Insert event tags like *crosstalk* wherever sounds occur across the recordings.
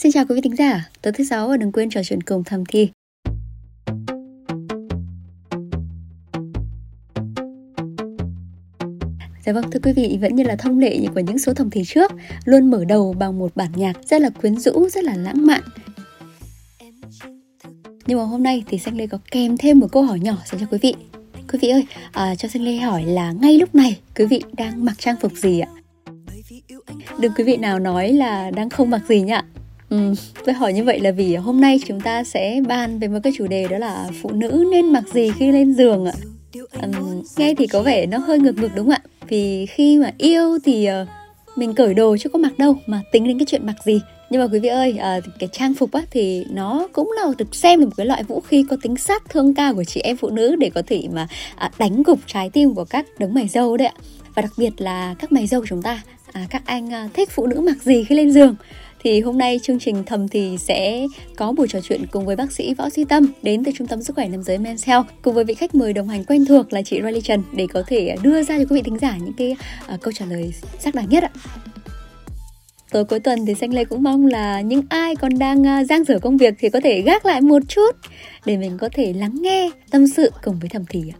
Xin chào quý vị thính giả, tối thứ sáu và đừng quên trò chuyện cùng thầm thi. Dạ vâng, thưa quý vị, vẫn như là thông lệ của những số thầm thì trước, luôn mở đầu bằng một bản nhạc rất là quyến rũ, rất là lãng mạn. Nhưng mà hôm nay thì Xanh Lê có kèm thêm một câu hỏi nhỏ dành cho quý vị. Quý vị ơi, à, cho Xanh Lê hỏi là ngay lúc này quý vị đang mặc trang phục gì ạ? Đừng quý vị nào nói là đang không mặc gì nhá. Ừ, tôi hỏi như vậy là vì hôm nay chúng ta sẽ bàn về một cái chủ đề đó là phụ nữ nên mặc gì khi lên giường ạ. À, nghe thì có vẻ nó hơi ngược ngược đúng không ạ? Vì khi mà yêu thì uh, mình cởi đồ chứ có mặc đâu mà tính đến cái chuyện mặc gì nhưng mà quý vị ơi à, cái trang phục á thì nó cũng là được xem là một cái loại vũ khí có tính sát thương cao của chị em phụ nữ để có thể mà à, đánh gục trái tim của các đấng mày dâu đấy ạ và đặc biệt là các mày dâu của chúng ta à, các anh à, thích phụ nữ mặc gì khi lên giường thì hôm nay chương trình thầm thì sẽ có buổi trò chuyện cùng với bác sĩ Võ Duy Tâm đến từ Trung tâm Sức khỏe Nam giới Men's Health cùng với vị khách mời đồng hành quen thuộc là chị Riley Trần để có thể đưa ra cho quý vị thính giả những cái uh, câu trả lời xác đáng nhất ạ. Tối cuối tuần thì Xanh Lê cũng mong là những ai còn đang uh, giang dở công việc thì có thể gác lại một chút để mình có thể lắng nghe tâm sự cùng với thầm thì ạ.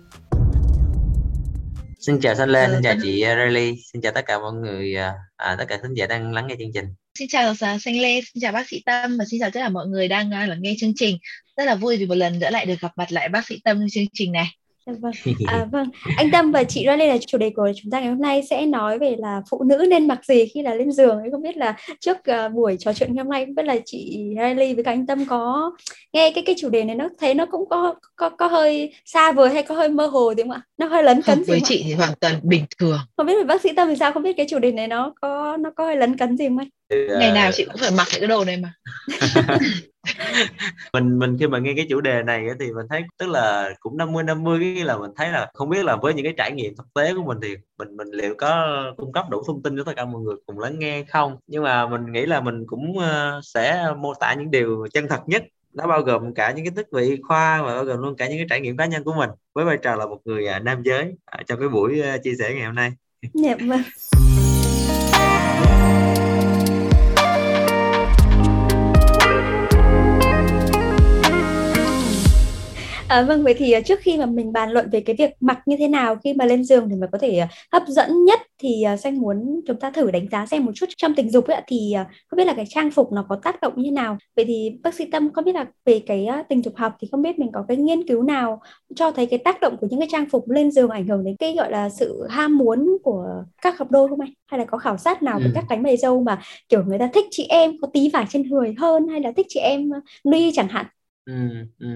Xin chào Xanh Lê, xin chào chị Riley, xin chào tất cả mọi người, à, tất cả khán giả đang lắng nghe chương trình. Xin chào Xanh Lê, xin chào bác sĩ Tâm và xin chào tất cả mọi người đang lắng nghe chương trình. Rất là vui vì một lần nữa lại được gặp mặt lại bác sĩ Tâm trong chương trình này. Dạ vâng. À, vâng, anh Tâm và chị Riley là chủ đề của chúng ta ngày hôm nay sẽ nói về là phụ nữ nên mặc gì khi là lên giường. Không biết là trước uh, buổi trò chuyện hôm nay không biết là chị Riley với cả anh Tâm có nghe cái cái chủ đề này nó thấy nó cũng có có có hơi xa vời hay có hơi mơ hồ đúng không ạ? Nó hơi lấn cấn gì với chị thì hoàn toàn bình thường. Không biết là bác sĩ Tâm thì sao? Không biết cái chủ đề này nó có nó có hơi lấn cấn gì không anh? Ngày nào chị cũng phải mặc những cái đồ này mà. *laughs* mình mình khi mà nghe cái chủ đề này thì mình thấy tức là cũng 50 50 cái là mình thấy là không biết là với những cái trải nghiệm thực tế của mình thì mình mình liệu có cung cấp đủ thông tin cho tất cả mọi người cùng lắng nghe không nhưng mà mình nghĩ là mình cũng ờ, sẽ mô tả những điều chân thật nhất nó bao gồm cả những cái thức vị khoa và bao gồm luôn cả những cái trải nghiệm cá nhân của mình với vai trò là một người à, nam giới à, trong cái buổi à, chia sẻ ngày hôm nay. Dạ vâng. À, vâng vậy thì à, trước khi mà mình bàn luận về cái việc mặc như thế nào khi mà lên giường thì mà có thể à, hấp dẫn nhất thì uh, xanh muốn chúng ta thử đánh giá xem một chút trong tình dục ấy, thì không biết là cái trang phục nó có tác động như thế nào? Vậy thì bác sĩ tâm có biết là về cái tình dục học thì không biết mình có cái nghiên cứu nào cho thấy cái tác động của những cái trang phục lên giường ảnh hưởng đến cái gọi là sự ham muốn của các cặp đôi không anh? Hay là có khảo sát nào ừ. về các cánh mày dâu mà kiểu người ta thích chị em có tí vải trên người hơn hay là thích chị em nude chẳng hạn? Ừ, ừ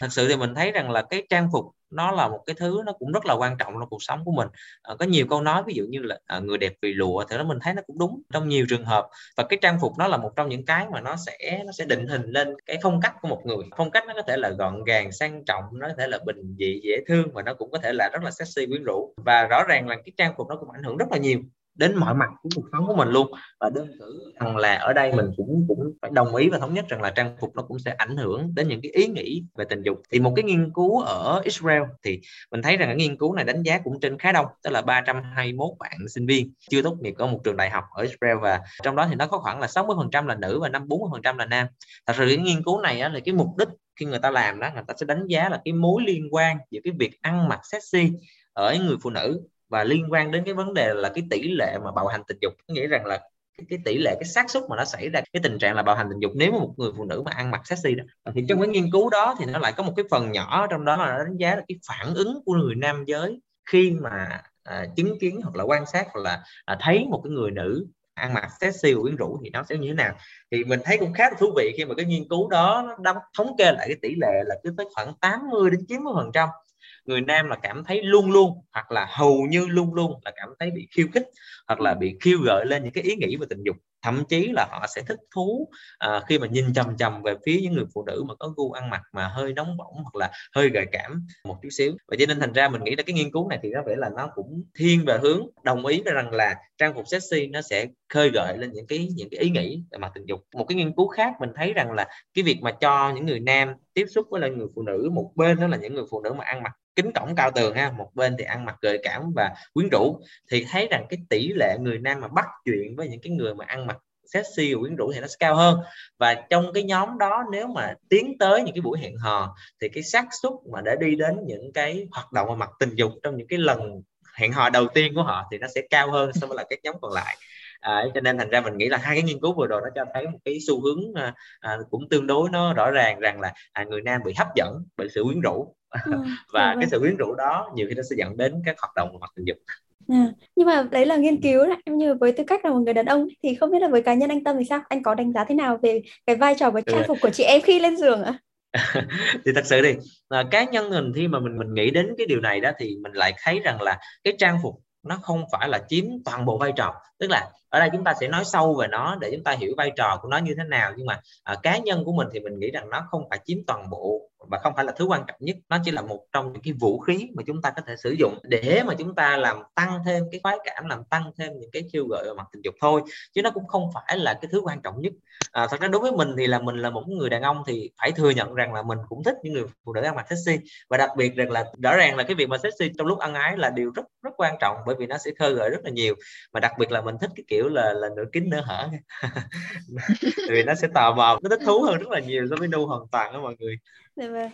thật sự thì mình thấy rằng là cái trang phục nó là một cái thứ nó cũng rất là quan trọng trong cuộc sống của mình. À, có nhiều câu nói ví dụ như là à, người đẹp vì lụa thì nó mình thấy nó cũng đúng trong nhiều trường hợp. Và cái trang phục nó là một trong những cái mà nó sẽ nó sẽ định hình lên cái phong cách của một người. Phong cách nó có thể là gọn gàng sang trọng nó có thể là bình dị dễ thương và nó cũng có thể là rất là sexy quyến rũ. Và rõ ràng là cái trang phục nó cũng ảnh hưởng rất là nhiều đến mọi mặt của cuộc sống của mình luôn. Và đơn cử rằng là ở đây mình cũng cũng phải đồng ý và thống nhất rằng là trang phục nó cũng sẽ ảnh hưởng đến những cái ý nghĩ về tình dục. Thì một cái nghiên cứu ở Israel thì mình thấy rằng cái nghiên cứu này đánh giá cũng trên khá đông tức là 321 bạn sinh viên chưa tốt nghiệp ở một trường đại học ở Israel và trong đó thì nó có khoảng là 60% là nữ và năm 40% là nam. Thật sự cái nghiên cứu này á, là cái mục đích khi người ta làm đó người ta sẽ đánh giá là cái mối liên quan giữa cái việc ăn mặc sexy ở người phụ nữ và liên quan đến cái vấn đề là cái tỷ lệ mà bạo hành tình dục nghĩa rằng là cái, cái tỷ lệ cái xác suất mà nó xảy ra cái tình trạng là bạo hành tình dục nếu mà một người phụ nữ mà ăn mặc sexy đó thì trong cái nghiên cứu đó thì nó lại có một cái phần nhỏ trong đó là đánh giá là cái phản ứng của người nam giới khi mà à, chứng kiến hoặc là quan sát hoặc là à, thấy một cái người nữ ăn mặc sexy và quyến rũ thì nó sẽ như thế nào. Thì mình thấy cũng khá là thú vị khi mà cái nghiên cứu đó nó thống kê lại cái tỷ lệ là cứ tới khoảng 80 đến 90 phần trăm người nam là cảm thấy luôn luôn, hoặc là hầu như luôn luôn là cảm thấy bị khiêu khích, hoặc là bị khiêu gợi lên những cái ý nghĩ về tình dục thậm chí là họ sẽ thích thú à, khi mà nhìn chầm chầm về phía những người phụ nữ mà có gu ăn mặc mà hơi nóng bỏng hoặc là hơi gợi cảm một chút xíu. Và cho nên thành ra mình nghĩ là cái nghiên cứu này thì có vẻ là nó cũng thiên về hướng đồng ý với rằng là trang phục sexy nó sẽ khơi gợi lên những cái những cái ý nghĩ về mặt tình dục. Một cái nghiên cứu khác mình thấy rằng là cái việc mà cho những người nam tiếp xúc với lại người phụ nữ một bên đó là những người phụ nữ mà ăn mặc kính cổng cao tường ha một bên thì ăn mặc gợi cảm và quyến rũ thì thấy rằng cái tỷ lệ người nam mà bắt chuyện với những cái người mà ăn mặc sexy và quyến rũ thì nó sẽ cao hơn. Và trong cái nhóm đó nếu mà tiến tới những cái buổi hẹn hò thì cái xác suất mà để đi đến những cái hoạt động về mặt tình dục trong những cái lần hẹn hò đầu tiên của họ thì nó sẽ cao hơn so với là các nhóm còn lại. À, cho nên thành ra mình nghĩ là hai cái nghiên cứu vừa rồi nó cho thấy một cái xu hướng à, à, cũng tương đối nó rõ ràng rằng là à, người nam bị hấp dẫn bởi sự quyến rũ. Ừ, *laughs* và cái sự quyến rũ đó nhiều khi nó sẽ dẫn đến các hoạt động mặt tình dục À, nhưng mà đấy là nghiên cứu này em như với tư cách là một người đàn ông thì không biết là với cá nhân anh Tâm thì sao anh có đánh giá thế nào về cái vai trò và trang phục của chị em khi lên giường ạ? *laughs* thì thật sự đi à, cá nhân mình khi mà mình mình nghĩ đến cái điều này đó thì mình lại thấy rằng là cái trang phục nó không phải là chiếm toàn bộ vai trò tức là ở đây chúng ta sẽ nói sâu về nó để chúng ta hiểu vai trò của nó như thế nào. Nhưng mà à, cá nhân của mình thì mình nghĩ rằng nó không phải chiếm toàn bộ và không phải là thứ quan trọng nhất. Nó chỉ là một trong những cái vũ khí mà chúng ta có thể sử dụng để mà chúng ta làm tăng thêm cái khoái cảm làm tăng thêm những cái khiêu gợi về mặt tình dục thôi. Chứ nó cũng không phải là cái thứ quan trọng nhất. À, thật ra đối với mình thì là mình là một người đàn ông thì phải thừa nhận rằng là mình cũng thích những người phụ nữ ăn mặc sexy. Và đặc biệt rằng là rõ ràng là cái việc mà sexy trong lúc ăn ái là điều rất rất quan trọng bởi vì nó sẽ khơi gợi rất là nhiều. Mà đặc biệt là mình thích cái kiểu là là nửa kín nửa hở *laughs* vì nó sẽ tò mò nó thích thú hơn rất là nhiều so với nu hoàn toàn đó mọi người Dạ. Vâng.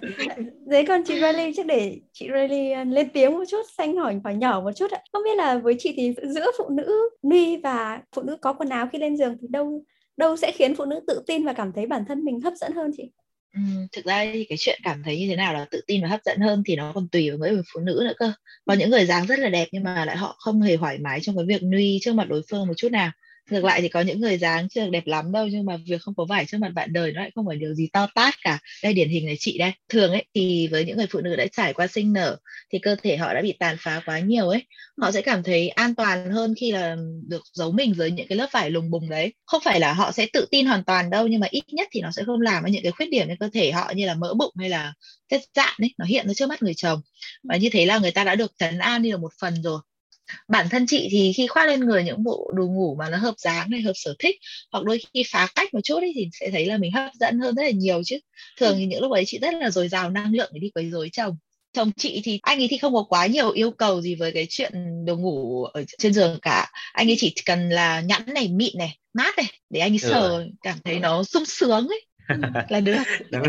Đấy còn chị Riley chắc để chị Riley à, lên tiếng một chút, xanh hỏi hỏi nhỏ một chút ạ. Không biết là với chị thì giữa phụ nữ nuôi và phụ nữ có quần áo khi lên giường thì đâu đâu sẽ khiến phụ nữ tự tin và cảm thấy bản thân mình hấp dẫn hơn chị? Ừ, thực ra thì cái chuyện cảm thấy như thế nào là tự tin và hấp dẫn hơn thì nó còn tùy vào mỗi người phụ nữ nữa cơ. Có những người dáng rất là đẹp nhưng mà lại họ không hề thoải mái trong cái việc nude trước mặt đối phương một chút nào ngược lại thì có những người dáng chưa được đẹp lắm đâu, nhưng mà việc không có vải trước mặt bạn đời nó lại không phải điều gì to tát cả. Đây, điển hình là chị đây. Thường ấy, thì với những người phụ nữ đã trải qua sinh nở thì cơ thể họ đã bị tàn phá quá nhiều ấy. Họ sẽ cảm thấy an toàn hơn khi là được giấu mình dưới những cái lớp vải lùng bùng đấy. Không phải là họ sẽ tự tin hoàn toàn đâu, nhưng mà ít nhất thì nó sẽ không làm những cái khuyết điểm trên cơ thể họ như là mỡ bụng hay là chất dạn ấy, nó hiện ra trước mắt người chồng. Và như thế là người ta đã được trấn an đi được một phần rồi bản thân chị thì khi khoác lên người những bộ đồ ngủ mà nó hợp dáng này hợp sở thích hoặc đôi khi phá cách một chút ấy, thì sẽ thấy là mình hấp dẫn hơn rất là nhiều chứ. Thường thì những lúc ấy chị rất là dồi dào năng lượng để đi quấy rối chồng. Chồng chị thì anh ấy thì không có quá nhiều yêu cầu gì với cái chuyện đồ ngủ ở trên giường cả. Anh ấy chỉ cần là nhẵn này mịn này mát này để anh ấy sờ cảm thấy nó sung sướng ấy là được *laughs* đúng,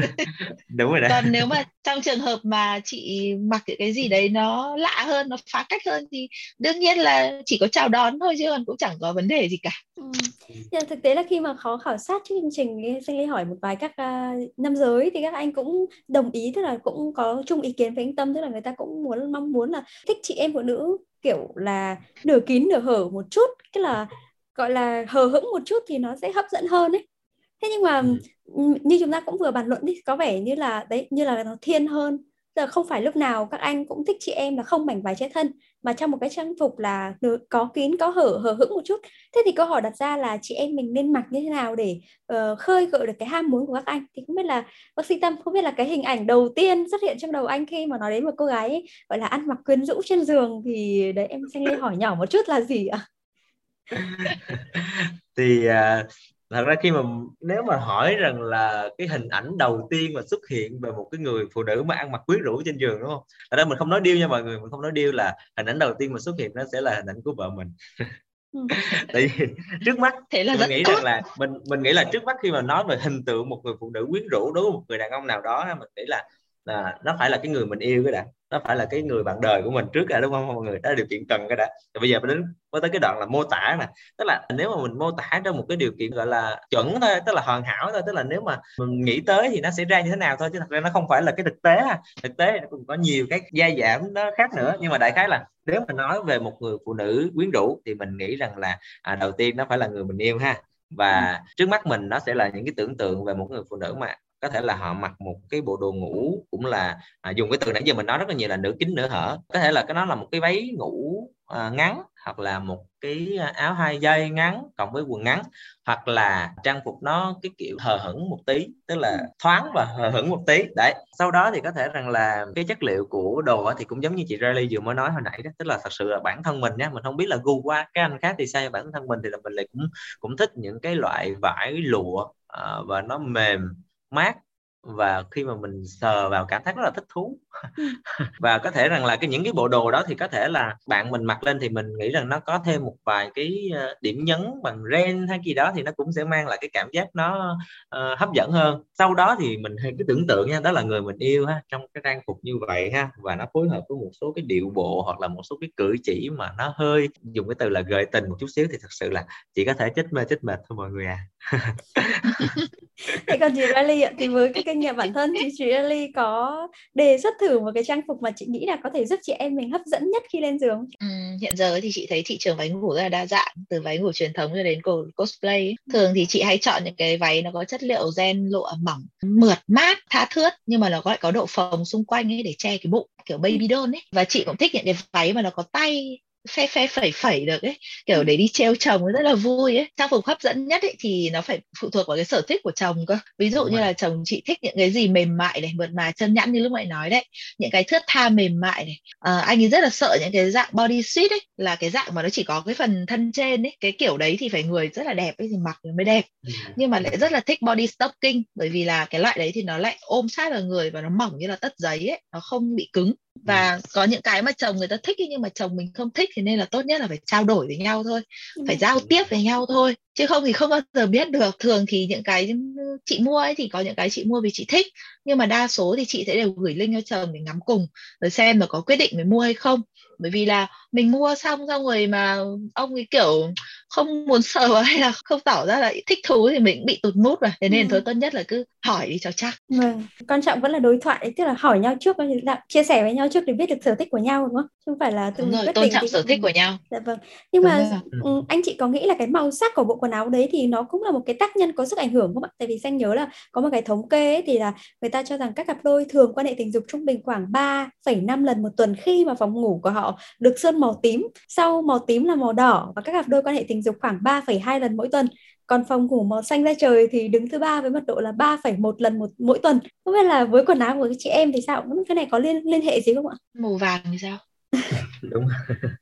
đúng rồi đấy. Còn nếu mà trong trường hợp mà chị mặc những cái gì đấy nó lạ hơn nó phá cách hơn thì đương nhiên là chỉ có chào đón thôi chứ còn cũng chẳng có vấn đề gì cả. Ừ. Nhưng thực tế là khi mà khó khảo sát chương trình Sinh Ly hỏi một vài các uh, nam giới thì các anh cũng đồng ý tức là cũng có chung ý kiến với anh Tâm tức là người ta cũng muốn mong muốn là thích chị em phụ nữ kiểu là nửa kín nửa hở một chút cái là gọi là hờ hững một chút thì nó sẽ hấp dẫn hơn ấy thế nhưng mà ừ. như chúng ta cũng vừa bàn luận đi có vẻ như là đấy như là nó thiên hơn. Giờ không phải lúc nào các anh cũng thích chị em là không mảnh vải che thân mà trong một cái trang phục là có kín có hở hở hững một chút. Thế thì câu hỏi đặt ra là chị em mình nên mặc như thế nào để uh, khơi gợi được cái ham muốn của các anh? Thì không biết là bác sĩ tâm không biết là cái hình ảnh đầu tiên xuất hiện trong đầu anh khi mà nói đến một cô gái ấy, gọi là ăn mặc quyến rũ trên giường thì đấy em xin lên hỏi nhỏ một chút là gì ạ? *laughs* Thì uh, thật ra khi mà nếu mà hỏi rằng là cái hình ảnh đầu tiên mà xuất hiện về một cái người phụ nữ mà ăn mặc quyến rũ trên giường đúng không? Ở đây mình không nói điêu nha mọi người, mình không nói điêu là hình ảnh đầu tiên mà xuất hiện nó sẽ là hình ảnh của vợ mình. Ừ. *laughs* tại vì trước mắt Thế là mình nghĩ tốt. rằng là mình mình nghĩ là trước mắt khi mà nói về hình tượng một người phụ nữ quyến rũ đối với một người đàn ông nào đó mình nghĩ là là nó phải là cái người mình yêu cái đã. Nó phải là cái người bạn đời của mình trước cả đúng không? Mọi người đó là điều kiện cần cái đã. Rồi bây giờ mình đến mới tới cái đoạn là mô tả nè. Tức là nếu mà mình mô tả trong một cái điều kiện gọi là chuẩn thôi tức là hoàn hảo thôi tức là nếu mà mình nghĩ tới thì nó sẽ ra như thế nào thôi chứ thật ra nó không phải là cái thực tế ha. Thực tế cũng có nhiều cái gia giảm nó khác nữa. Nhưng mà đại khái là nếu mà nói về một người phụ nữ quyến rũ thì mình nghĩ rằng là à, đầu tiên nó phải là người mình yêu ha. Và trước mắt mình nó sẽ là những cái tưởng tượng về một người phụ nữ mà có thể là họ mặc một cái bộ đồ ngủ cũng là à, dùng cái từ nãy giờ mình nói rất là nhiều là nửa kính nửa hở. Có thể là cái nó là một cái váy ngủ à, ngắn hoặc là một cái áo hai dây ngắn cộng với quần ngắn hoặc là trang phục nó cái kiểu hờ hững một tí tức là thoáng và hờ hững một tí. Đấy sau đó thì có thể rằng là cái chất liệu của đồ thì cũng giống như chị Riley vừa mới nói hồi nãy đó tức là thật sự là bản thân mình nhé mình không biết là gu qua cái anh khác thì sao bản thân mình thì là mình lại cũng cũng thích những cái loại vải lụa uh, và nó mềm mát và khi mà mình sờ vào cảm thấy rất là thích thú. *laughs* và có thể rằng là cái những cái bộ đồ đó thì có thể là bạn mình mặc lên thì mình nghĩ rằng nó có thêm một vài cái ờ, điểm nhấn bằng ren hay gì đó thì nó cũng sẽ mang lại cái cảm giác nó uh, hấp dẫn hơn. Sau đó thì mình hay cứ tưởng tượng nha đó là người mình yêu ha trong cái trang phục như vậy ha và nó phối hợp với một số cái điệu bộ hoặc là một số cái cử chỉ mà nó hơi dùng cái từ là gợi tình một chút xíu thì thật sự là chỉ có thể chết mê chết mệt thôi mọi người à. *laughs* Thế còn chị Riley ạ, thì với cái kinh nghiệm bản thân thì chị Riley có đề xuất thử một cái trang phục mà chị nghĩ là có thể giúp chị em mình hấp dẫn nhất khi lên giường? Ừ, hiện giờ thì chị thấy thị trường váy ngủ rất là đa dạng, từ váy ngủ truyền thống cho đến cosplay. Thường thì chị hay chọn những cái váy nó có chất liệu gen lụa mỏng, mượt mát, tha thướt nhưng mà nó gọi có độ phồng xung quanh ấy để che cái bụng kiểu baby doll ấy. Và chị cũng thích những cái váy mà nó có tay phe phe phẩy phẩy được ấy. Kiểu ừ. để đi treo chồng rất là vui ấy. Trang phục hấp dẫn nhất ấy thì nó phải phụ thuộc vào cái sở thích của chồng cơ. Ví dụ Đúng như rồi. là chồng chị thích những cái gì mềm mại này mượt mà chân nhẵn như lúc nãy nói đấy. Những cái thướt tha mềm mại này. À, anh ấy rất là sợ những cái dạng body suit ấy là cái dạng mà nó chỉ có cái phần thân trên ấy. Cái kiểu đấy thì phải người rất là đẹp ấy thì mặc mới đẹp. Ừ. nhưng mà lại rất là thích body stocking bởi vì là cái loại đấy thì nó lại ôm sát vào người và nó mỏng như là tất giấy ấy nó không bị cứng và có những cái mà chồng người ta thích nhưng mà chồng mình không thích thì nên là tốt nhất là phải trao đổi với nhau thôi. Phải ừ. giao tiếp với nhau thôi. Chứ không thì không bao giờ biết được. Thường thì những cái chị mua ấy thì có những cái chị mua vì chị thích nhưng mà đa số thì chị sẽ đều gửi link cho chồng để ngắm cùng rồi xem mà có quyết định mới mua hay không. Bởi vì là mình mua xong xong rồi mà ông ấy kiểu không muốn sợ *laughs* hay là không tỏ ra là thích thú thì mình bị tụt mút rồi. Thế nên ừ. thôi tốt nhất là cứ hỏi đi cho chắc. Vâng quan trọng vẫn là đối thoại tức là hỏi nhau trước chia sẻ với nhau trước để biết được sở thích của nhau đúng không? Không phải là tự rồi, quyết tôn trọng sở thích của nhau. Dạ vâng. Nhưng đúng mà rồi. anh chị có nghĩ là cái màu sắc của bộ quần áo đấy thì nó cũng là một cái tác nhân có sức ảnh hưởng không ạ? Tại vì xanh nhớ là có một cái thống kê ấy, thì là người ta cho rằng các cặp đôi thường quan hệ tình dục trung bình khoảng 3,5 lần một tuần khi mà phòng ngủ của họ được sơn màu tím. Sau màu tím là màu đỏ và các cặp đôi quan hệ tình dục khoảng 3,2 lần mỗi tuần. Còn phòng ngủ màu xanh da trời thì đứng thứ ba với mật độ là 3,1 lần một mỗi tuần. Không biết là với quần áo của chị em thì sao? Cái này có liên liên hệ gì không ạ? Màu vàng thì sao? *laughs* Đúng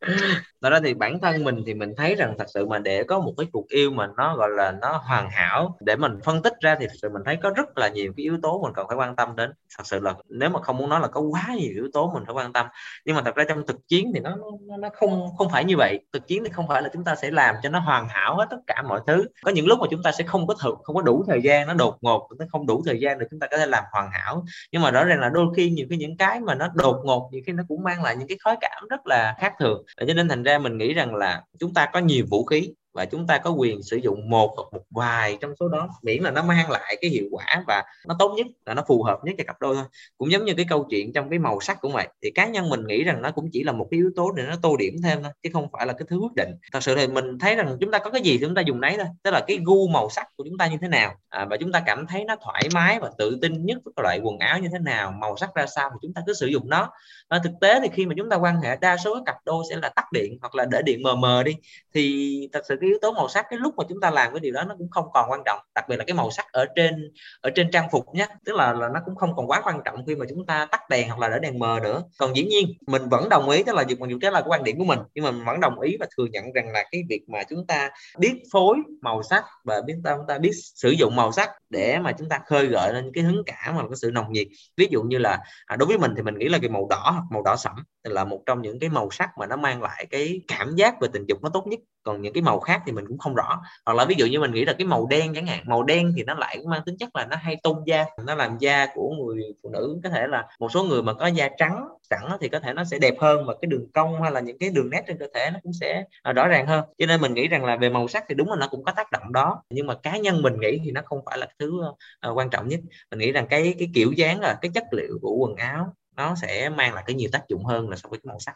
*laughs* đó ra thì bản thân mình thì mình thấy rằng thật sự mà để có một cái cuộc yêu mà nó gọi là nó hoàn hảo để mình phân tích ra thì thật sự mình thấy có rất là nhiều cái yếu tố mình cần phải quan tâm đến. Thật sự là nếu mà không muốn nói là có quá nhiều yếu tố mình phải quan tâm nhưng mà thật ra trong thực chiến thì nó nó, nó không không phải như vậy. Thực chiến thì không phải là chúng ta sẽ làm cho nó hoàn hảo hết tất cả mọi thứ. Có những lúc mà chúng ta sẽ không có thực không có đủ thời gian nó đột ngột nó không đủ thời gian để chúng ta có thể làm hoàn hảo. Nhưng mà rõ ràng là đôi khi nhiều cái những cái mà nó đột ngột nhiều khi nó cũng mang lại những cái khói cảm rất là khác thường. Cho nên thành ra mình nghĩ rằng là chúng ta có nhiều vũ khí và chúng ta có quyền sử dụng một hoặc một vài trong số đó miễn là nó mang lại cái hiệu quả và nó tốt nhất là nó phù hợp nhất cho cặp đôi thôi. Cũng giống như cái câu chuyện trong cái màu sắc cũng vậy. Thì cá nhân mình nghĩ rằng nó cũng chỉ là một cái yếu tố để nó tô điểm thêm thôi chứ không phải là cái thứ quyết định. Thật sự thì mình thấy rằng chúng ta có cái gì thì chúng ta dùng đấy thôi. Tức là cái gu màu sắc của chúng ta như thế nào. À, và chúng ta cảm thấy nó thoải mái và tự tin nhất với loại quần áo như thế nào màu sắc ra sao thì chúng ta cứ sử dụng nó. Và thực tế thì khi mà chúng ta quan hệ đa số các cặp đôi sẽ là tắt điện hoặc là để điện mờ mờ đi thì thật sự cái yếu tố màu sắc cái lúc mà chúng ta làm cái điều đó nó cũng không còn quan trọng đặc biệt là cái màu sắc ở trên ở trên trang phục nhé. Tức là là nó cũng không còn quá quan trọng khi mà chúng ta tắt đèn hoặc là để đèn mờ nữa. Còn dĩ nhiên mình vẫn đồng ý tức là mặc dù đó là cái quan điểm của mình nhưng mà mình vẫn đồng ý và thừa nhận rằng là cái việc mà chúng ta biết phối màu sắc và biết ta, chúng ta biết sử dụng màu sắc để mà chúng ta khơi gợi lên cái hứng cảm hoặc cái sự nồng nhiệt. Ví dụ như là à, đối với mình thì mình nghĩ là cái màu đỏ hoặc màu đỏ sẫm là một trong những cái màu sắc mà nó mang lại cái cảm giác về tình dục nó tốt nhất. Còn những cái màu khác thì mình cũng không rõ. Hoặc là ví dụ như mình nghĩ là cái màu đen chẳng hạn màu đen thì nó lại mang tính chất là nó hay tôn da. Nó làm da của người phụ nữ có thể là một số người mà có da trắng sẵn thì có thể nó sẽ đẹp hơn và cái đường cong hay là những cái đường nét trên cơ thể nó cũng sẽ à, rõ ràng hơn. Cho nên mình nghĩ rằng là về màu sắc thì đúng là nó cũng có tác động đó. Nhưng mà cá nhân mình nghĩ thì nó không phải là thứ quan trọng nhất. Mình nghĩ rằng cái cái kiểu dáng là cái chất liệu của quần áo nó sẽ mang lại cái nhiều tác dụng hơn là so với cái màu sắc.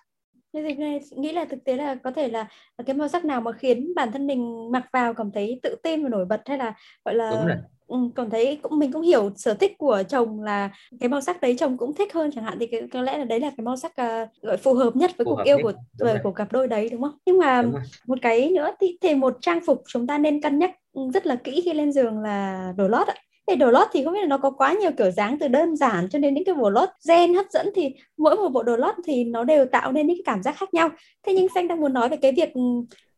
Thế này nghĩ là thực tế là có thể là cái màu sắc nào mà khiến bản thân mình mặc vào cảm thấy tự tin và nổi bật hay là gọi là Ừ, cảm thấy cũng mình cũng hiểu sở thích của chồng là cái màu sắc đấy chồng cũng thích hơn chẳng hạn thì cái, có lẽ là đấy là cái màu sắc uh, gọi phù hợp nhất với phù cuộc yêu nhất. của của, của cặp đôi đấy đúng không? Nhưng mà một cái nữa thì, thì một trang phục chúng ta nên cân nhắc rất là kỹ khi lên giường là đồ lót ạ thì đồ lót thì không biết là nó có quá nhiều kiểu dáng từ đơn giản cho đến những cái bộ lót gen hấp dẫn thì mỗi một bộ đồ lót thì nó đều tạo nên những cái cảm giác khác nhau thế nhưng xanh đang muốn nói về cái việc ừ,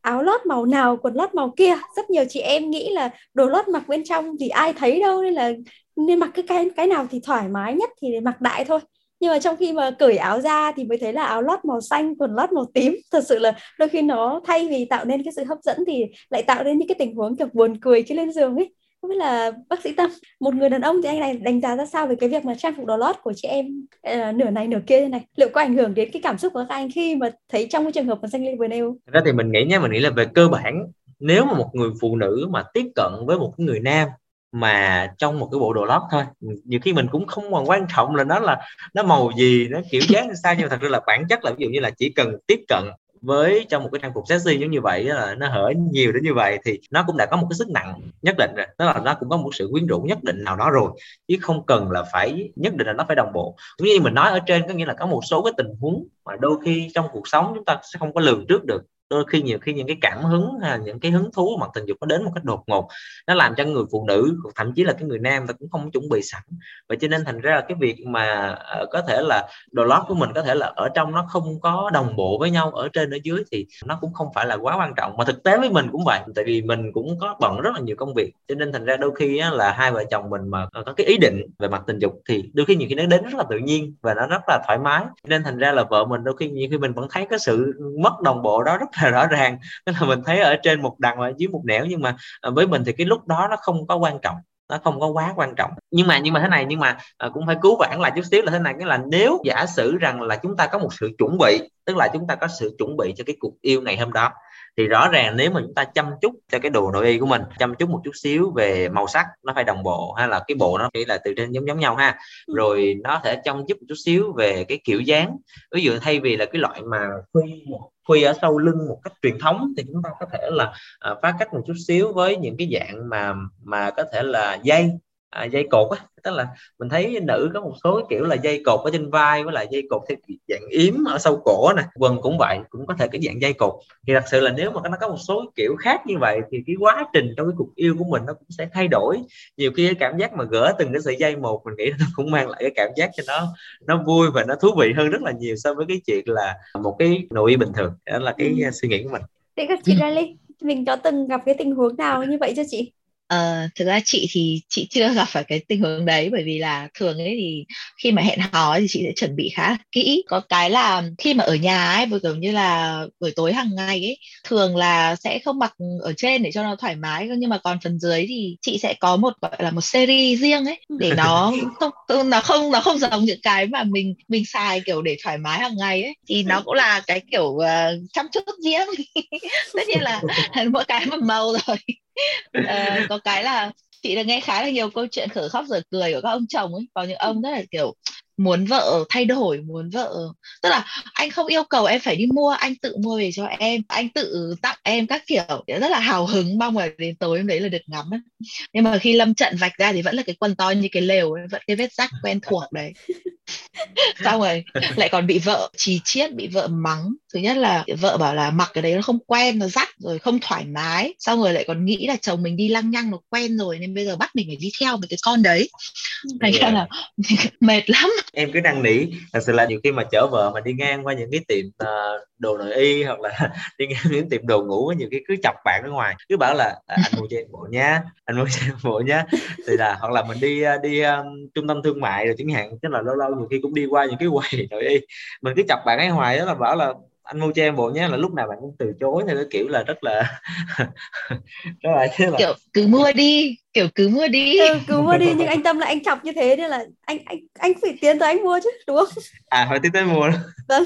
áo lót màu nào, quần lót màu kia. Rất nhiều chị em nghĩ là đồ lót mặc bên trong thì ai thấy đâu, nên là, nên mặc cái cái cái nào thì thoải mái nhất thì mặc đại thôi. Nhưng mà trong khi mà cởi áo ra thì mới thấy là áo lót màu xanh, quần lót màu tím. Thật sự là đôi khi nó thay vì tạo nên cái sự hấp dẫn thì lại tạo nên những cái tình huống kiểu buồn cười khi lên giường ấy không biết là bác sĩ tâm một người đàn ông thì anh này đánh giá ra sao về cái việc mà trang phục đồ lót của chị em uh, nửa này nửa kia thế này? Liệu có ảnh hưởng đến cái cảm xúc của các anh khi mà thấy trong cái trường hợp mà danh linh vừa nêu? Ra thì mình nghĩ nha mình nghĩ là về cơ bản nếu mà một người phụ nữ mà tiếp cận với một người nam mà trong một cái bộ đồ lót thôi nhiều khi mình cũng không còn quan trọng là nó là nó màu gì nó kiểu dáng sao nhưng mà thật ra là bản chất là ví dụ như là chỉ cần tiếp cận với trong một cái trang phục sexy giống như vậy là nó hở nhiều đến như vậy thì nó cũng đã có một cái sức nặng nhất định rồi. Tức là nó cũng có một sự quyến rũ nhất định nào đó rồi, chứ không cần là phải, nhất định là nó phải đồng bộ. Cũng như mình nói ở trên có nghĩa là có một số cái tình huống mà đôi khi trong cuộc sống chúng ta sẽ không có lường trước được đôi khi nhiều khi những cái cảm hứng hay những cái hứng thú mặt tình dục nó đến một cách đột ngột nó làm cho người phụ nữ thậm chí là cái người nam ta cũng không chuẩn bị sẵn. Vậy cho nên thành ra là cái việc mà uh, có thể là đồ lót của mình có thể là ở trong nó không có đồng bộ với nhau ở trên ở dưới thì nó cũng không phải là quá quan trọng. Mà thực tế với mình cũng vậy tại vì mình cũng có bận rất là nhiều công việc cho nên thành ra đôi khi á, là hai vợ chồng mình mà ờ, có cái ý định về mặt tình dục thì đôi khi nhiều khi nó đến rất là tự nhiên và nó rất là thoải mái. Nên thành ra là vợ mình đôi khi nhiều khi mình vẫn thấy cái sự mất đồng bộ đó rất là rõ ràng. Tức là mình thấy ở trên một đằng và dưới một nẻo nhưng mà à, với mình thì cái lúc đó nó không có quan trọng nó không có quá quan trọng. Nhưng mà nhưng mà thế này nhưng mà à, cũng phải cứu vãn lại chút xíu là thế này. Cái là nếu giả sử rằng là chúng ta có một sự chuẩn bị tức là chúng ta có sự chuẩn bị cho cái cuộc yêu ngày hôm đó thì rõ ràng nếu mà chúng ta chăm chút cho cái đồ nội y của mình chăm chút một chút xíu về màu sắc nó phải đồng bộ hay là cái bộ nó phải là từ trên giống giống nhau ha. Ừ. rồi nó thể chăm chút một chút xíu về cái kiểu dáng. Ví dụ thay vì là cái loại mà khuy khuy ở sau lưng một cách truyền thống, thì chúng ta có thể là à, phá cách một chút xíu với những cái dạng mà mà có thể là dây à, dây cột á. Tức là mình thấy nữ có một số kiểu là dây cột ở trên vai với lại dây cột theo dạng yếm ở sau cổ nè. Quần cũng vậy cũng có thể cái dạng dây cột. Thì thật sự là nếu mà nó có một số kiểu khác như vậy thì cái quá trình trong cái cuộc yêu của mình nó cũng sẽ thay đổi. Nhiều khi cái cảm giác mà gỡ từng cái sợi dây một mình nghĩ nó cũng mang lại cái cảm giác cho nó nó vui và nó thú vị hơn rất là nhiều so với cái chuyện là một cái nội bình thường. Đó là cái ừ. suy nghĩ của mình. Thì các chị Riley mình có từng gặp cái tình huống nào như vậy cho chị Ờ, thực ra chị thì chị chưa gặp phải cái tình huống đấy bởi vì là thường ấy thì khi mà hẹn hò thì chị sẽ chuẩn bị khá kỹ. Có cái là khi mà ở nhà ấy vừa kiểu như là buổi tối hàng ngày ấy thường là sẽ không mặc ở trên để cho nó thoải mái nhưng mà còn phần dưới thì chị sẽ có một gọi là một series riêng ấy để nó *laughs* không nó không nó không giống những cái mà mình mình xài kiểu để thoải mái hàng ngày ấy. Thì nó cũng là cái kiểu uh, chăm chút riêng. *laughs* Tất nhiên là *laughs* mỗi cái một màu rồi uh, có cái là chị đã nghe khá là nhiều câu chuyện khở khóc giờ cười của các ông chồng ấy. Có những ông rất là kiểu muốn vợ thay đổi muốn vợ tức là anh không yêu cầu em phải đi mua anh tự mua về cho em anh tự tặng em các kiểu. Rất là hào hứng mong là đến tối hôm đấy là được ngắm ấy. nhưng mà khi lâm trận vạch ra thì vẫn là cái quần to như cái lều ấy, vẫn cái vết rách quen thuộc đấy xong rồi lại còn bị vợ trì chiết bị vợ mắng. Thứ nhất là vợ bảo là mặc cái đấy nó không quen nó rách rồi không thoải mái. Xong rồi lại còn nghĩ là chồng mình đi lăng nhăng nó quen rồi nên bây giờ bắt mình phải đi theo với cái con đấy. Thành ra là *laughs* mệt lắm. Em cứ năn nỉ thật sự là nhiều khi mà chở vợ mà đi ngang qua những cái tiệm uh, đồ nội y hoặc là *laughs* đi ngang những tiệm đồ ngủ nhiều khi cứ chọc bạn ở ngoài. Cứ bảo là à, anh mua cho em bộ nhá anh mua cho em bộ nhá. Thì là hoặc là mình đi à, đi um, trung tâm thương mại rồi chẳng hạn tức là lâu lâu nhiều khi cũng đi qua những cái quầy *laughs* y mình cứ chọc bạn ấy ngoài đó là bảo là anh mua cho em bộ nhé. Là lúc nào bạn cũng từ chối theo cái kiểu là rất là *laughs* rất là, là kiểu cứ mua đi kiểu cứ mua đi. Ừ, cứ mua đi nhưng anh tâm là anh chọc như thế nên là anh anh anh phải tiến tới anh mua chứ đúng không? À phải tiến tới mua. *laughs* Vâng.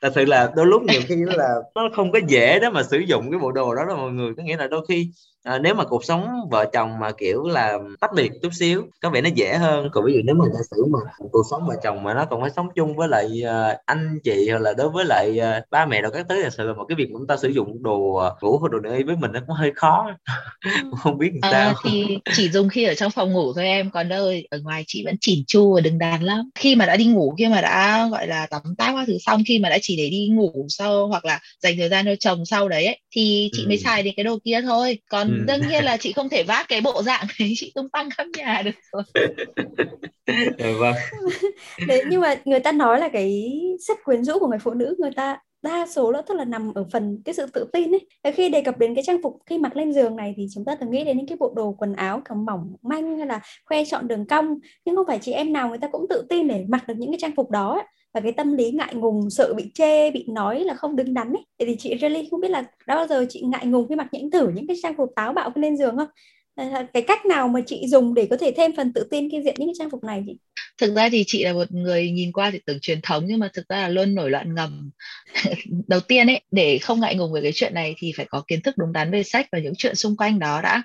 Thật sự là đôi lúc nhiều khi là nó không có dễ đó mà sử dụng cái bộ đồ đó đó mọi người. Có nghĩa là đôi khi à, nếu mà cuộc sống vợ chồng mà kiểu là tách biệt chút xíu có vẻ nó dễ hơn. Còn ví dụ nếu mà giả sử mà cuộc sống vợ chồng mà nó còn phải sống chung với lại uh, anh chị hoặc là đối với lại uh, ba mẹ đâu các thứ thật sự là một cái việc mà chúng ta sử dụng đồ ngủ hoặc đồ nữ với mình nó cũng hơi khó. *laughs* Không biết làm sao. à, thì chỉ dùng khi ở trong phòng ngủ thôi em. Còn đâu ở ngoài chị vẫn chỉn chu và đứng đắn lắm. Khi mà đã đi ngủ khi mà đã gọi là tắm táp các thứ xong khi mà đã chỉ để đi ngủ sau hoặc là dành thời gian cho chồng sau đấy ấy, thì chị ừ. mới xài đến cái đồ kia thôi. Còn ừ. Đương nhiên là chị không thể vác cái bộ dạng *laughs* đấy chị tung tăng khắp nhà được rồi. Ừ, *laughs* vâng. Đấy nhưng mà người ta nói là cái sức quyến rũ của người phụ nữ người ta đa số đó tức là nằm ở phần cái sự tự tin ấy. Và khi đề cập đến cái trang phục khi mặc lên giường này thì chúng ta thường nghĩ đến những cái bộ đồ quần áo kiểu mỏng manh hay là khoe chọn đường cong. Nhưng không phải chị em nào người ta cũng tự tin để mặc được những cái trang phục đó ấy. Và cái tâm lý ngại ngùng sợ bị chê bị nói là không đứng đắn ấy. Thì chị really không biết là đã bao giờ chị ngại ngùng khi mặc những thử những cái trang phục táo bạo lên giường không? Cái cách nào mà chị dùng để có thể thêm phần tự tin khi diện những cái trang phục này chị? Thực ra thì chị là một người nhìn qua thì tưởng truyền thống nhưng mà thực ra là luôn nổi loạn ngầm. *laughs* Đầu tiên ấy để không ngại ngùng về cái chuyện này thì phải có kiến thức đúng đắn về sách và những chuyện xung quanh đó đã.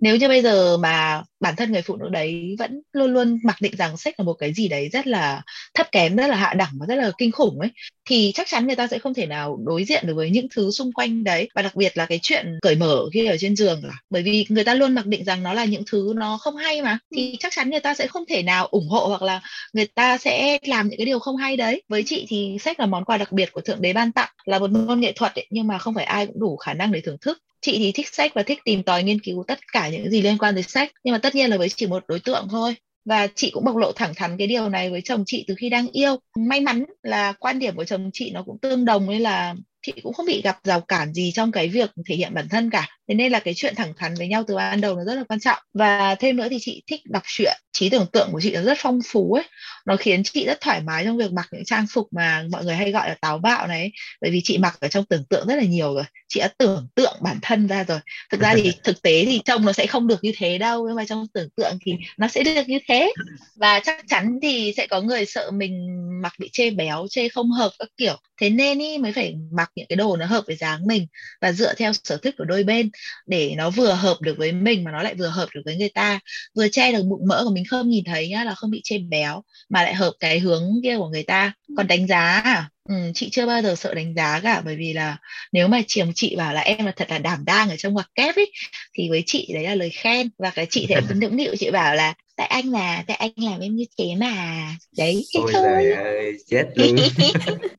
Nếu như bây giờ mà bản thân người phụ nữ đấy vẫn luôn luôn mặc định rằng sách là một cái gì đấy rất là thấp kém rất là hạ đẳng và rất là kinh khủng ấy thì chắc chắn người ta sẽ không thể nào đối diện được với những thứ xung quanh đấy. Và đặc biệt là cái chuyện cởi mở khi ở trên giường là bởi vì người ta luôn mặc định rằng nó là những thứ nó không hay mà thì chắc chắn người ta sẽ không thể nào ủng hộ hoặc là người ta sẽ làm những cái điều không hay đấy. Với chị thì sách là món quà đặc biệt của thượng đế ban tặng là một môn nghệ thuật ấy, nhưng mà không phải ai cũng đủ khả năng để thưởng thức chị thì thích sách và thích tìm tòi nghiên cứu tất cả những gì liên quan tới sách, nhưng mà tất nhiên là với chỉ một đối tượng thôi. Và chị cũng bộc lộ thẳng thắn cái điều này với chồng chị từ khi đang yêu. May mắn là quan điểm của chồng chị nó cũng tương đồng, nên là chị cũng không bị gặp rào cản gì trong cái việc thể hiện bản thân cả thế nên là cái chuyện thẳng thắn với nhau từ ban đầu nó rất là quan trọng. Và thêm nữa thì chị thích đọc truyện trí tưởng tượng của chị nó rất phong phú ấy. Nó khiến chị rất thoải mái trong việc mặc những trang phục mà mọi người hay gọi là táo bạo này bởi vì chị mặc ở trong tưởng tượng rất là nhiều rồi. Chị đã tưởng tượng bản thân ra rồi. Thực ra thì *laughs* thực tế thì trông nó sẽ không được như thế đâu nhưng mà trong tưởng tượng thì nó sẽ được như thế. Và chắc chắn thì sẽ có người sợ mình mặc bị chê béo chê không hợp các kiểu. Thế nên ý mới phải mặc những cái đồ nó hợp với dáng mình và dựa theo sở thích của đôi bên để nó vừa hợp được với mình mà nó lại vừa hợp được với người ta. Vừa che được bụng mỡ của mình không nhìn thấy nhá là không bị chê béo mà lại hợp cái hướng kia của người ta. Còn đánh giá à? Ừ, chị chưa bao giờ sợ đánh giá cả bởi vì là nếu mà chồng chị bảo là em là thật là đảm đang ở trong ngoặc kép ấy thì với chị đấy là lời khen. Và cái chị sẽ nũng nịu chị bảo là tại anh là tại anh làm em như thế mà. Đấy Ôi thôi. ơi, chết luôn.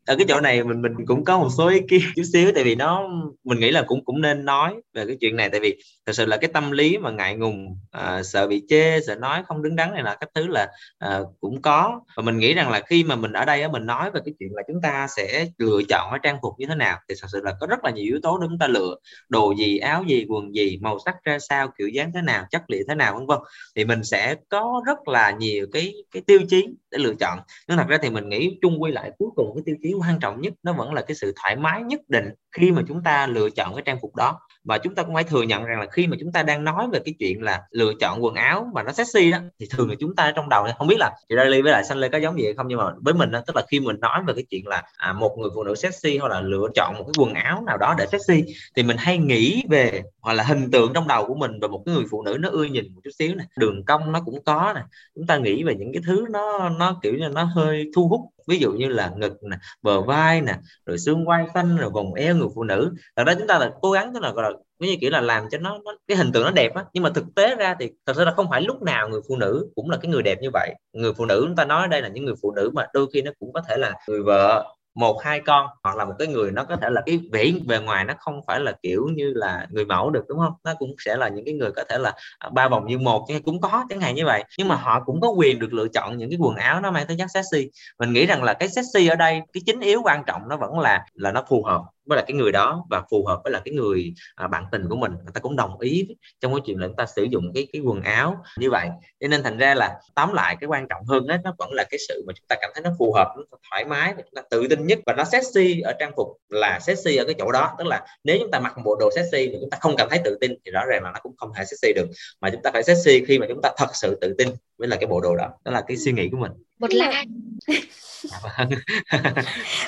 Ở cái chỗ này mình mình cũng có một số ý kiến chút xíu tại vì nó mình nghĩ là cũng cũng nên nói về cái chuyện này. Tại vì thật sự là cái tâm lý mà ngại ngùng à, sợ bị chê sợ nói không đứng đắn này là các thứ là à, cũng có. Và mình nghĩ rằng là khi mà mình ở đây á mình nói về cái chuyện là chúng ta sẽ lựa chọn cái trang phục như thế nào thì thật sự là có rất là nhiều yếu tố để chúng ta lựa. Đồ gì áo gì quần gì màu sắc ra sao kiểu dáng thế nào chất liệu thế nào vân vân. Thì mình sẽ có rất là nhiều cái cái tiêu chí để lựa chọn. Nhưng thật ra thì mình nghĩ chung quy lại cuối cùng cái tiêu chí quan trọng nhất nó vẫn là cái sự thoải mái nhất định khi mà chúng ta lựa chọn cái trang phục đó và chúng ta cũng phải thừa nhận rằng là khi mà chúng ta đang nói về cái chuyện là lựa chọn quần áo mà nó sexy đó thì thường là chúng ta trong đầu không biết là chị Riley với lại Xanh Lê có giống gì không nhưng mà với mình đó, tức là khi mình nói về cái chuyện là à, một người phụ nữ sexy hoặc là lựa chọn một cái quần áo nào đó để sexy thì mình hay nghĩ về hoặc là hình tượng trong đầu của mình về một cái người phụ nữ nó ưa nhìn một chút xíu này đường cong nó cũng có nè. Chúng ta nghĩ về những cái thứ nó nó kiểu như nó hơi thu hút ví dụ như là ngực nè bờ vai nè rồi xương quai xanh rồi vòng eo người phụ nữ. Thật ra chúng ta là cố gắng tức là gọi là như kiểu là làm cho nó, nó cái hình tượng nó đẹp á. Nhưng mà thực tế ra thì thật sự là không phải lúc nào người phụ nữ cũng là cái người đẹp như vậy. Người phụ nữ chúng ta nói đây là những người phụ nữ mà đôi khi nó cũng có thể là người vợ một, hai con, hoặc là một cái người nó có thể là cái vẻ bề ngoài nó không phải là kiểu như là người mẫu được, đúng không? Nó cũng sẽ là những cái người có thể là à, ba vòng như một cũng có chẳng hạn như vậy. Nhưng mà họ cũng có quyền được lựa chọn những cái quần áo nó mang tới chất sexy. Mình nghĩ rằng là cái sexy ở đây, cái chính yếu quan trọng nó vẫn là là nó phù hợp với là cái người đó và phù hợp với là cái người à, bạn tình của mình người ta cũng đồng ý trong cái chuyện là chúng ta sử dụng cái cái quần áo như vậy. Cho nên thành ra là tóm lại cái quan trọng hơn đó nó vẫn là cái sự mà chúng ta cảm thấy nó phù hợp nó thoải mái và chúng ta tự tin nhất và nó sexy ở trang phục là sexy ở cái chỗ đó. Tức là nếu chúng ta mặc một bộ đồ sexy mà chúng ta không cảm thấy tự tin thì rõ ràng là nó cũng không thể sexy được. Mà chúng ta phải sexy khi mà chúng ta thật sự tự tin với là cái bộ đồ đó đó là cái suy nghĩ của mình. Một like vâng. *laughs*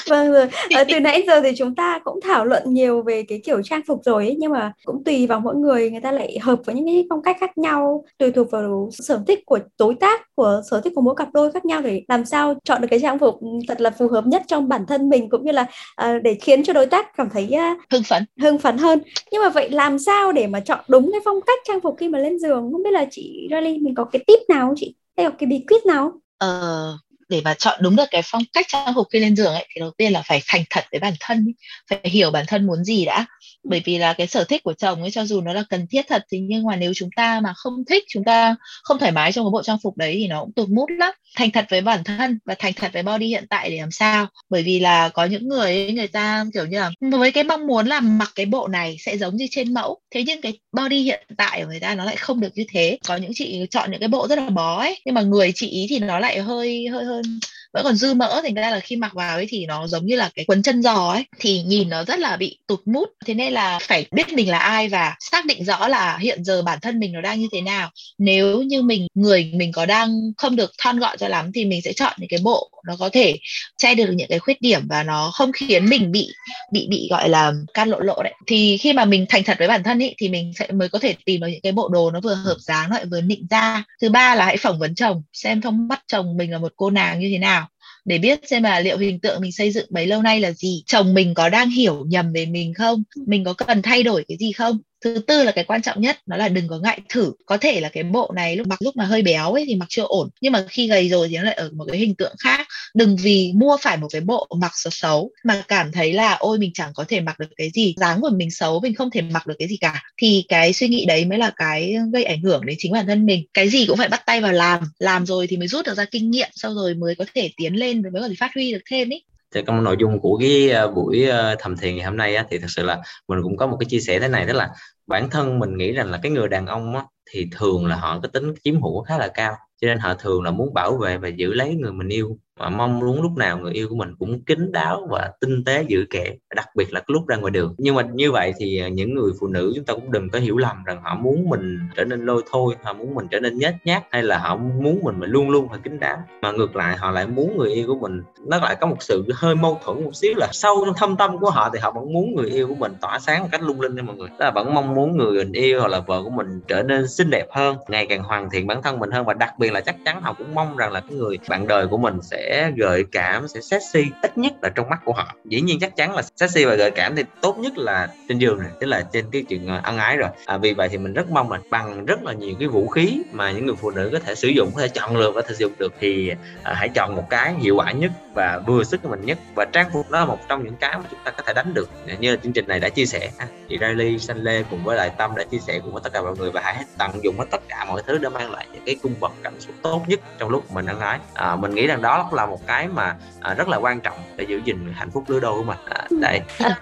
Vâng rồi. À, từ nãy giờ thì chúng ta cũng thảo luận nhiều về cái kiểu trang phục rồi ấy, nhưng mà cũng tùy vào mỗi người người ta lại hợp với những cái phong cách khác nhau tùy thuộc vào sở thích của đối tác của sở thích của mỗi cặp đôi khác nhau để làm sao chọn được cái trang phục thật là phù hợp nhất trong bản thân mình cũng như là à, để khiến cho đối tác cảm thấy uh, hưng phấn. hưng phấn hơn. Nhưng mà vậy làm sao để mà chọn đúng cái phong cách trang phục khi mà lên giường? Không biết là chị Riley mình có cái tip nào không chị? Hay có cái bí quyết nào ờ để mà chọn đúng được cái phong cách trang phục khi lên giường ấy thì đầu tiên là phải thành thật với bản thân ấy. phải hiểu bản thân muốn gì đã. Bởi vì là cái sở thích của chồng ấy cho dù nó là cần thiết thật thì nhưng mà nếu chúng ta mà không thích chúng ta không thoải mái trong cái bộ trang phục đấy thì nó cũng tụt mút lắm. Thành thật với bản thân và thành thật với body hiện tại để làm sao? Bởi vì là có những người ấy, người ta kiểu như là với cái mong muốn là mặc cái bộ này sẽ giống như trên mẫu thế nhưng cái body hiện tại của người ta nó lại không được như thế. Có những chị chọn những cái bộ rất là bó ấy nhưng mà người chị ý thì nó lại hơi hơi hơi and vẫn còn dư mỡ, thành ra là khi mặc vào ấy thì nó giống như là cái quấn chân giò ấy, thì nhìn nó rất là bị tụt mút. Thế nên là phải biết mình là ai và xác định rõ là hiện giờ bản thân mình nó đang như thế nào. Nếu như mình, người mình có đang không được thon gọn cho lắm thì mình sẽ chọn những cái bộ nó có thể che được những cái khuyết điểm và nó không khiến mình bị bị bị gọi là can lộ lộ đấy. Thì khi mà mình thành thật với bản thân ấy thì mình sẽ mới có thể tìm được những cái bộ đồ nó vừa hợp dáng lại vừa nịnh da thứ ba là hãy phỏng vấn chồng, xem trong mắt chồng mình là một cô nàng như thế nào để biết xem là liệu hình tượng mình xây dựng bấy lâu nay là gì. Chồng mình có đang hiểu nhầm về mình không? Mình có cần thay đổi cái gì không? Thứ tư là cái quan trọng nhất, nó là đừng có ngại thử. Có thể là cái bộ này lúc mặc, lúc mà hơi béo ấy thì mặc chưa ổn, nhưng mà khi gầy rồi thì nó lại ở một cái hình tượng khác. Đừng vì mua phải một cái bộ mặc xấu xấu mà cảm thấy là, ôi, mình chẳng có thể mặc được cái gì, dáng của mình xấu, mình không thể mặc được cái gì cả. Thì cái suy nghĩ đấy mới là cái gây ảnh hưởng đến chính bản thân mình. Cái gì cũng phải bắt tay vào làm làm rồi thì mới rút được ra kinh nghiệm, sau rồi mới có thể tiến lên, mới có thể phát huy được thêm ý thì trong nội dung của cái ờ, buổi ờ, thầm thiền ngày hôm nay á, thì thật sự là mình cũng có một cái chia sẻ thế này đó là bản thân mình nghĩ rằng là cái người đàn ông á, thì thường là họ có tính chiếm hữu khá là cao cho nên họ thường là muốn bảo vệ và giữ lấy người mình yêu và mong muốn lúc nào người yêu của mình cũng kín đáo và tinh tế giữ kẻ, đặc biệt là lúc ra ngoài đường. Nhưng mà như vậy thì à, những người phụ nữ chúng ta cũng đừng có hiểu lầm rằng họ muốn mình trở nên lôi thôi, họ muốn mình trở nên nhét nhát hay là họ muốn mình mà luôn luôn phải kín đáo. Mà ngược lại, họ lại muốn người yêu của mình, nó lại có một sự hơi mâu thuẫn một xíu là sâu trong thâm tâm của họ thì họ vẫn muốn người yêu của mình tỏa sáng một cách lung linh nha mọi người. Đó là vẫn mong muốn người mình yêu hoặc là vợ của mình trở nên xinh đẹp hơn, ngày càng hoàn thiện bản thân mình hơn. Và đặc biệt là chắc chắn họ cũng mong rằng là cái người bạn đời của mình sẽ gợi cảm sẽ sexy ít nhất là trong mắt của họ. Dĩ nhiên chắc chắn là sexy và gợi cảm thì tốt nhất là trên giường này tức là trên cái chuyện ờ, ăn ái rồi. À, vì vậy thì mình rất mong là bằng rất là nhiều cái vũ khí mà những người phụ nữ có thể sử dụng có thể chọn lựa có thể sử dụng được thì à, hãy chọn một cái hiệu quả nhất và vừa sức của mình nhất. Và trang phục đó là một trong những cái mà chúng ta có thể đánh được à, như là chương trình này đã chia sẻ. À, chị Riley Sanh Lê cùng với lại Tâm đã chia sẻ cùng với tất cả mọi người và hãy tận dụng hết tất cả mọi thứ để mang lại những cái cung bậc cảm xúc tốt nhất trong lúc mình ăn ái. À, mình nghĩ rằng đó là một cái mà à, rất là quan trọng để giữ gìn hạnh phúc lứa đôi của mình. À, đây. À,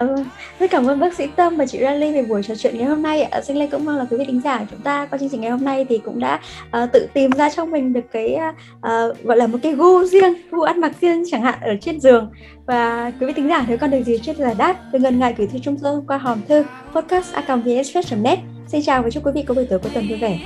rất cảm ơn bác sĩ Tâm và chị Riley về buổi trò chuyện ngày hôm nay ạ. Sinh Lê cũng mong là quý vị thính giả chúng ta qua chương trình ngày hôm nay thì cũng đã uh, tự tìm ra cho mình được cái uh, gọi là một cái gu riêng gu ăn mặc riêng chẳng hạn ở trên giường. Và quý vị thính giả nếu còn được gì trên là đát đừng ngần ngại gửi thư trung dung qua hòm thư podcast net. Xin chào và chúc quý vị có buổi tối cuối tuần vui vẻ.